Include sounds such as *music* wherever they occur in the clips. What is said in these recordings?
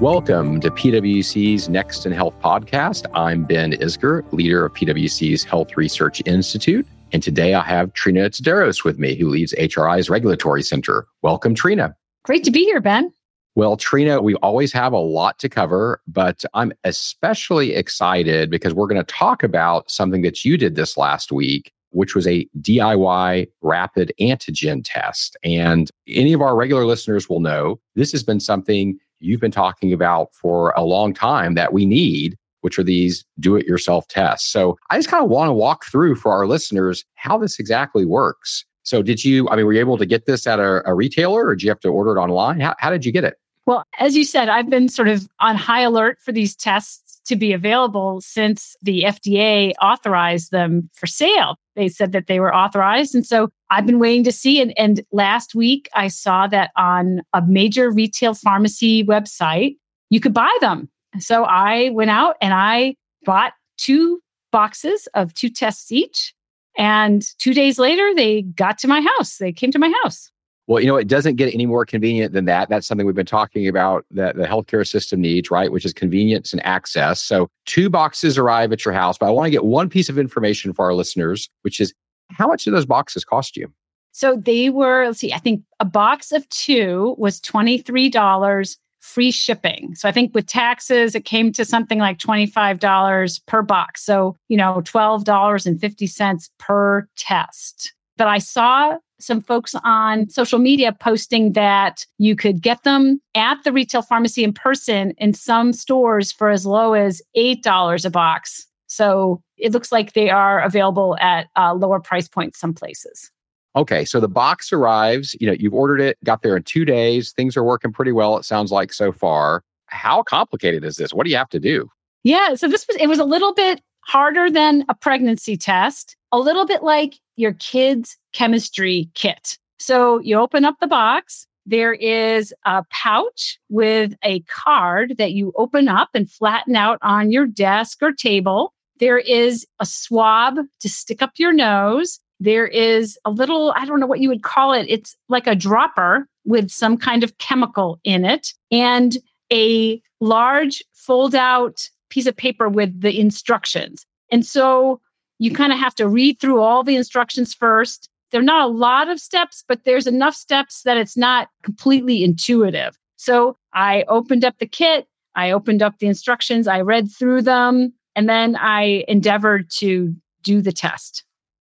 Welcome to PwC's Next in Health podcast. I'm Ben Isgur, leader of PwC's Health Research Institute. And today I have Trina Tsouderos with me, who leads HRI's Regulatory Center. Welcome, Trina. Great to be here, Ben. Well, Trina, we always have a lot to cover, but I'm especially excited because we're going to talk about something that you did this last week, which was a DIY rapid antigen test. And any of our regular listeners will know this has been something you've been talking about for a long time that we need, which are these do it yourself tests. So I just kind of want to walk through for our listeners how this exactly works. So did you, I mean, were you able to get this at a, a retailer or did you have to order it online? How, how did you get it? Well, as you said, I've been sort of on high alert for these tests to be available since the FDA authorized them for sale. They said that they were authorized. And so I've been waiting to see. And, and last week, I saw that on a major retail pharmacy website, you could buy them. So I went out and I bought two boxes of two tests each. And two days later, they got to my house. They came to my house. Well, you know, it doesn't get any more convenient than that. That's something we've been talking about that the healthcare system needs, right? Which is convenience and access. So, two boxes arrive at your house, but I want to get one piece of information for our listeners, which is how much do those boxes cost you? So, they were, let's see, I think a box of two was $23 free shipping. So I think with taxes, it came to something like $25 per box. So, you know, $12.50 per test. But I saw some folks on social media posting that you could get them at the retail pharmacy in person in some stores for as low as $8 a box. So it looks like they are available at uh, lower price points some places. Okay, so the box arrives, you know, you've ordered it, got there in 2 days, things are working pretty well it sounds like so far. How complicated is this? What do you have to do? Yeah, so this was it was a little bit harder than a pregnancy test, a little bit like your kid's chemistry kit. So you open up the box. There is a pouch with a card that you open up and flatten out on your desk or table. There is a swab to stick up your nose. There is a little, I don't know what you would call it. It's like a dropper with some kind of chemical in it and a large fold out piece of paper with the instructions. And so you kind of have to read through all the instructions first. There are not a lot of steps, but there's enough steps that it's not completely intuitive. So I opened up the kit, I opened up the instructions, I read through them, and then I endeavored to do the test.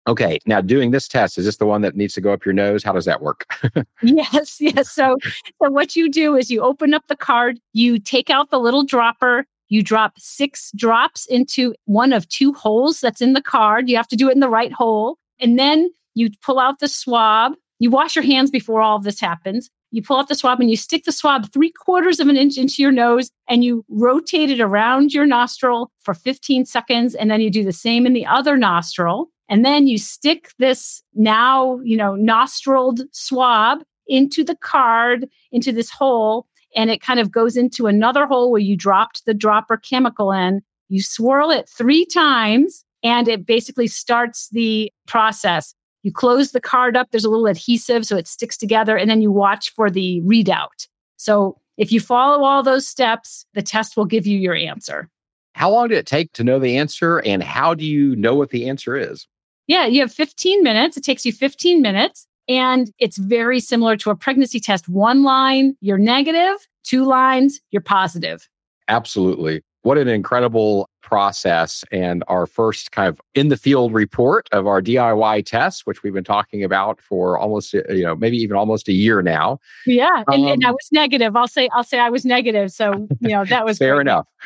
Okay, now doing this test, is this the one that needs to go up your nose? How does that work? *laughs* yes, yes. So, so what you do is you open up the card, you take out the little dropper, you drop six drops into one of two holes that's in the card. You have to do it in the right hole. And then you pull out the swab. You wash your hands before all of this happens. You pull out the swab and you stick the swab three quarters of an inch into your nose and you rotate it around your nostril for 15 seconds. And then you do the same in the other nostril. And then you stick this now, you know, nostriled swab into the card, into this hole and it kind of goes into another hole where you dropped the dropper chemical in. You swirl it three times and it basically starts the process. You close the card up, there's a little adhesive so it sticks together, and then you watch for the readout. So if you follow all those steps, the test will give you your answer. How long did it take to know the answer, and how do you know what the answer is? Yeah, you have 15 minutes. It takes you 15 minutes. And it's very similar to a pregnancy test. One line, you're negative, two lines, you're positive. Absolutely. What an incredible process. And our first kind of in the field report of our DIY tests, which we've been talking about for almost, uh, you know, maybe even almost a year now. Yeah. And, um, and I was negative. I'll say, I'll say I was negative. So, you know, that was fair enough. *laughs*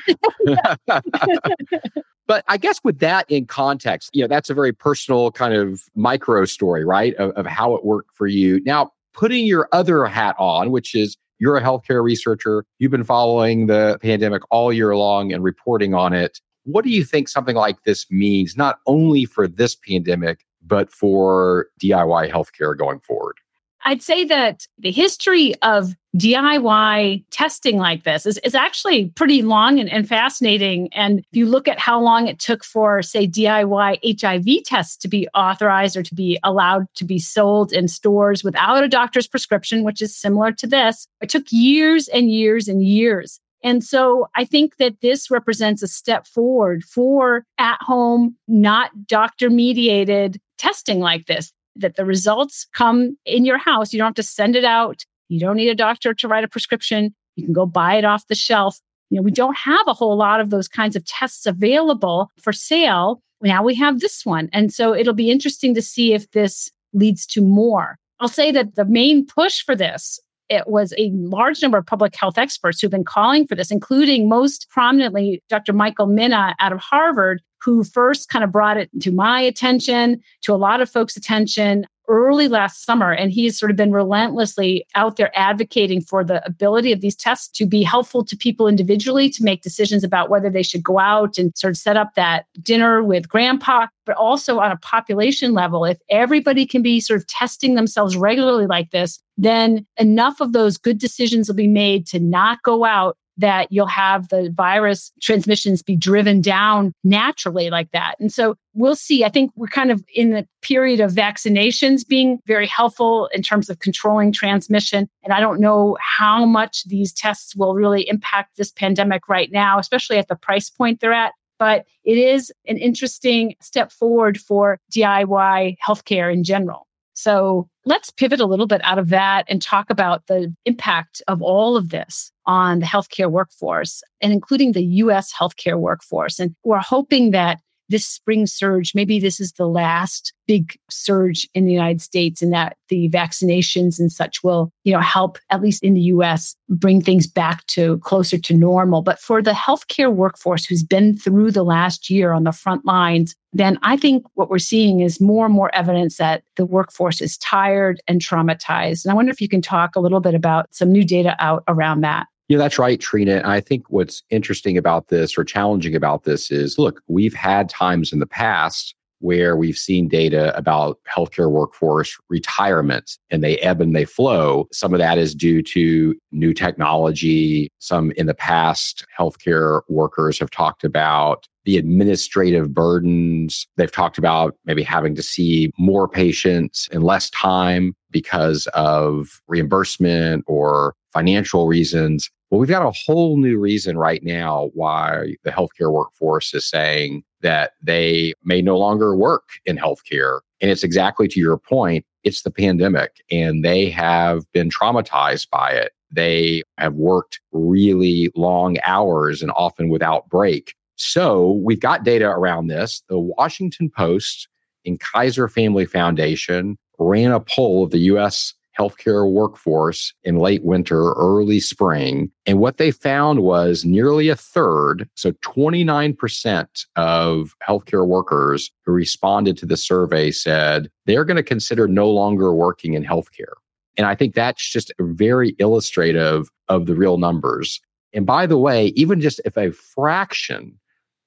But I guess with that in context, you know, that's a very personal kind of micro story, right? Of, of how it worked for you. Now, putting your other hat on, which is you're a healthcare researcher, you've been following the pandemic all year long and reporting on it. What do you think something like this means, not only for this pandemic, but for DIY healthcare going forward? I'd say that the history of DIY testing like this is, is actually pretty long and, and fascinating. And if you look at how long it took for, say, DIY HIV tests to be authorized or to be allowed to be sold in stores without a doctor's prescription, which is similar to this, it took years and years and years. And so I think that this represents a step forward for at home, not doctor mediated testing like this, that the results come in your house. You don't have to send it out. You don't need a doctor to write a prescription. You can go buy it off the shelf. You know, we don't have a whole lot of those kinds of tests available for sale. Now we have this one. And so it'll be interesting to see if this leads to more. I'll say that the main push for this it was a large number of public health experts who've been calling for this, including most prominently Dr. Michael Mina out of Harvard, who first kind of brought it to my attention, to a lot of folks' attention early last summer. And he's sort of been relentlessly out there advocating for the ability of these tests to be helpful to people individually to make decisions about whether they should go out and sort of set up that dinner with grandpa, but also on a population level. If everybody can be sort of testing themselves regularly like this, then enough of those good decisions will be made to not go out that you'll have the virus transmissions be driven down naturally like that. And so we'll see. I think we're kind of in the period of vaccinations being very helpful in terms of controlling transmission. And I don't know how much these tests will really impact this pandemic right now, especially at the price point they're at. But it is an interesting step forward for DIY healthcare in general. So let's pivot a little bit out of that and talk about the impact of all of this on the healthcare workforce and including the US healthcare workforce. And we're hoping that this spring surge, maybe this is the last big surge in the United States and that the vaccinations and such will, you know, help at least in the US bring things back to closer to normal. But for the healthcare workforce who's been through the last year on the front lines, then I think what we're seeing is more and more evidence that the workforce is tired and traumatized. And I wonder if you can talk a little bit about some new data out around that. Yeah, that's right, Trina. And I think what's interesting about this or challenging about this is look, we've had times in the past where we've seen data about healthcare workforce retirements and they ebb and they flow. Some of that is due to new technology. Some in the past, healthcare workers have talked about the administrative burdens. They've talked about maybe having to see more patients in less time because of reimbursement or financial reasons. Well, we've got a whole new reason right now why the healthcare workforce is saying that they may no longer work in healthcare. And it's exactly to your point, it's the pandemic, and they have been traumatized by it. They have worked really long hours and often without break. So we've got data around this. The Washington Post and Kaiser Family Foundation ran a poll of the US healthcare workforce in late winter, early spring. And what they found was nearly a third, so 29% of healthcare workers who responded to the survey said they're going to consider no longer working in healthcare. And I think that's just very illustrative of the real numbers. And by the way, even just if a fraction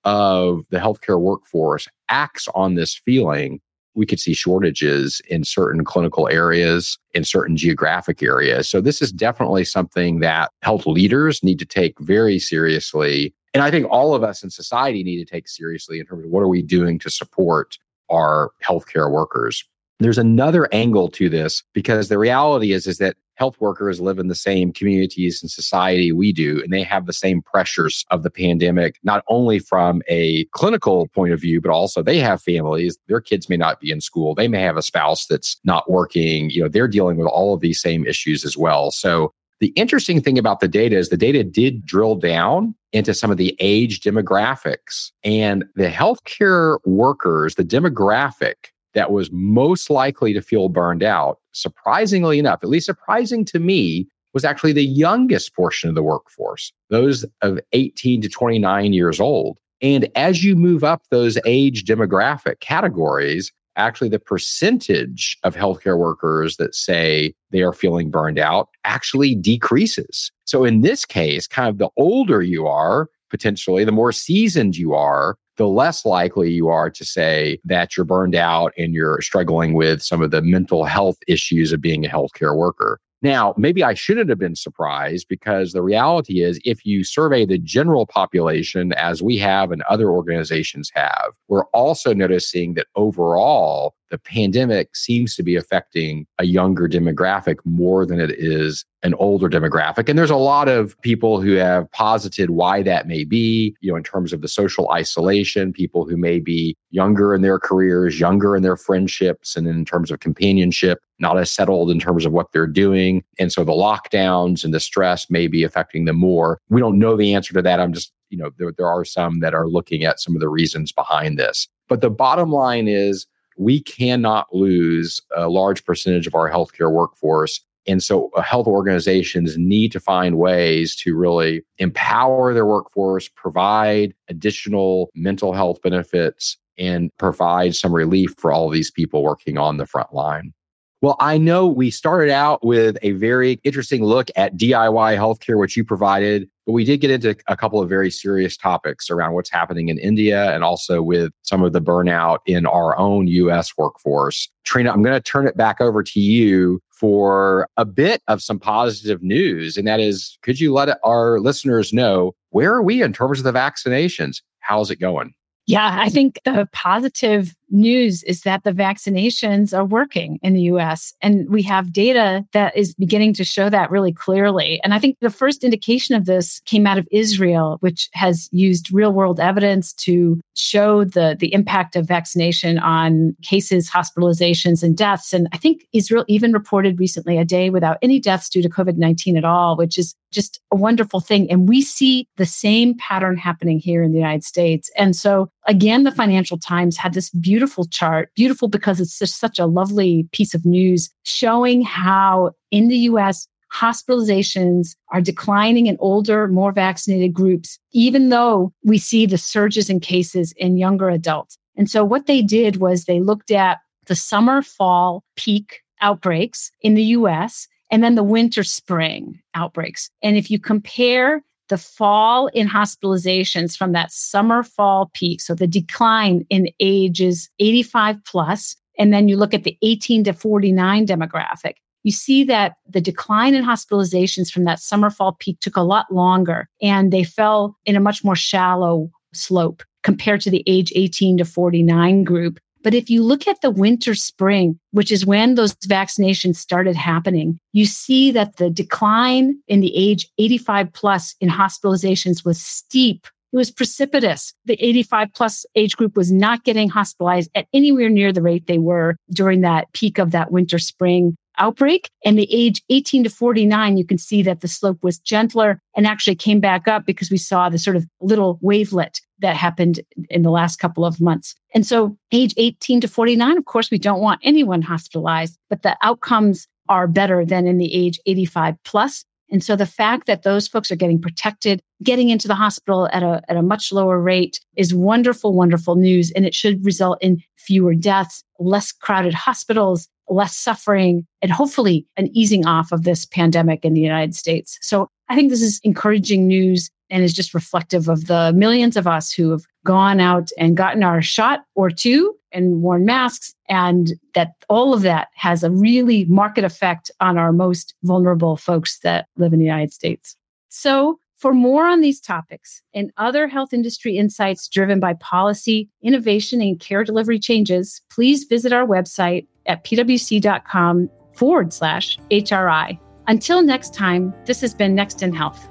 of the healthcare workforce acts on this feeling, we could see shortages in certain clinical areas, in certain geographic areas. So, this is definitely something that health leaders need to take very seriously. And I think all of us in society need to take seriously in terms of what are we doing to support our healthcare workers. There's another angle to this because the reality is, is that health workers live in the same communities and society we do, and they have the same pressures of the pandemic, not only from a clinical point of view, but also they have families. Their kids may not be in school. They may have a spouse that's not working. You know, they're dealing with all of these same issues as well. So the interesting thing about the data is the data did drill down into some of the age demographics and the healthcare workers, the demographic that was most likely to feel burned out, surprisingly enough, at least surprising to me, was actually the youngest portion of the workforce, those of 18 to 29 years old. And as you move up those age demographic categories, actually the percentage of healthcare workers that say they are feeling burned out actually decreases. So in this case, kind of the older you are, potentially, the more seasoned you are, the less likely you are to say that you're burned out and you're struggling with some of the mental health issues of being a healthcare worker. Now, maybe I shouldn't have been surprised because the reality is, if you survey the general population, as we have and other organizations have, we're also noticing that overall, the pandemic seems to be affecting a younger demographic more than it is an older demographic. And there's a lot of people who have posited why that may be, you know, in terms of the social isolation, people who may be younger in their careers, younger in their friendships, and in terms of companionship, not as settled in terms of what they're doing. And so the lockdowns and the stress may be affecting them more. We don't know the answer to that. I'm just, you know, there, there are some that are looking at some of the reasons behind this. But the bottom line is we cannot lose a large percentage of our healthcare workforce and so uh, health organizations need to find ways to really empower their workforce, provide additional mental health benefits, and provide some relief for all these people working on the front line. Well, I know we started out with a very interesting look at DIY healthcare, which you provided, but we did get into a couple of very serious topics around what's happening in India and also with some of the burnout in our own US workforce. Trina, I'm going to turn it back over to you for a bit of some positive news. And that is, could you let our listeners know where are we in terms of the vaccinations? How's it going? Yeah, I think the positive news is that the vaccinations are working in the US. And we have data that is beginning to show that really clearly. And I think the first indication of this came out of Israel, which has used real world evidence to show the, the impact of vaccination on cases, hospitalizations, and deaths. And I think Israel even reported recently a day without any deaths due to COVID 19 at all, which is just a wonderful thing. And we see the same pattern happening here in the United States. And so, again, the Financial Times had this beautiful chart, beautiful because it's just such a lovely piece of news showing how in the US, hospitalizations are declining in older, more vaccinated groups, even though we see the surges in cases in younger adults. And so, what they did was they looked at the summer fall peak outbreaks in the US and then the winter spring outbreaks. And if you compare the fall in hospitalizations from that summer fall peak, so the decline in ages 85 plus, and then you look at the 18 to 49 demographic, you see that the decline in hospitalizations from that summer fall peak took a lot longer and they fell in a much more shallow slope compared to the age 18 to 49 group. But if you look at the winter spring, which is when those vaccinations started happening, you see that the decline in the age 85 plus in hospitalizations was steep. It was precipitous. The 85 plus age group was not getting hospitalized at anywhere near the rate they were during that peak of that winter spring outbreak. And the age 18 to 49, you can see that the slope was gentler and actually came back up because we saw the sort of little wavelet that happened in the last couple of months. And so, age 18 to 49, of course, we don't want anyone hospitalized, but the outcomes are better than in the age 85 plus. And so the fact that those folks are getting protected, getting into the hospital at a, at a much lower rate is wonderful, wonderful news. And it should result in fewer deaths, less crowded hospitals, less suffering, and hopefully an easing off of this pandemic in the United States. So I think this is encouraging news and is just reflective of the millions of us who have gone out and gotten our shot or two and worn masks, and that all of that has a really market effect on our most vulnerable folks that live in the United States. So, for more on these topics and other health industry insights driven by policy, innovation, and care delivery changes, please visit our website at pwc.com forward slash HRI. Until next time, this has been Next in Health.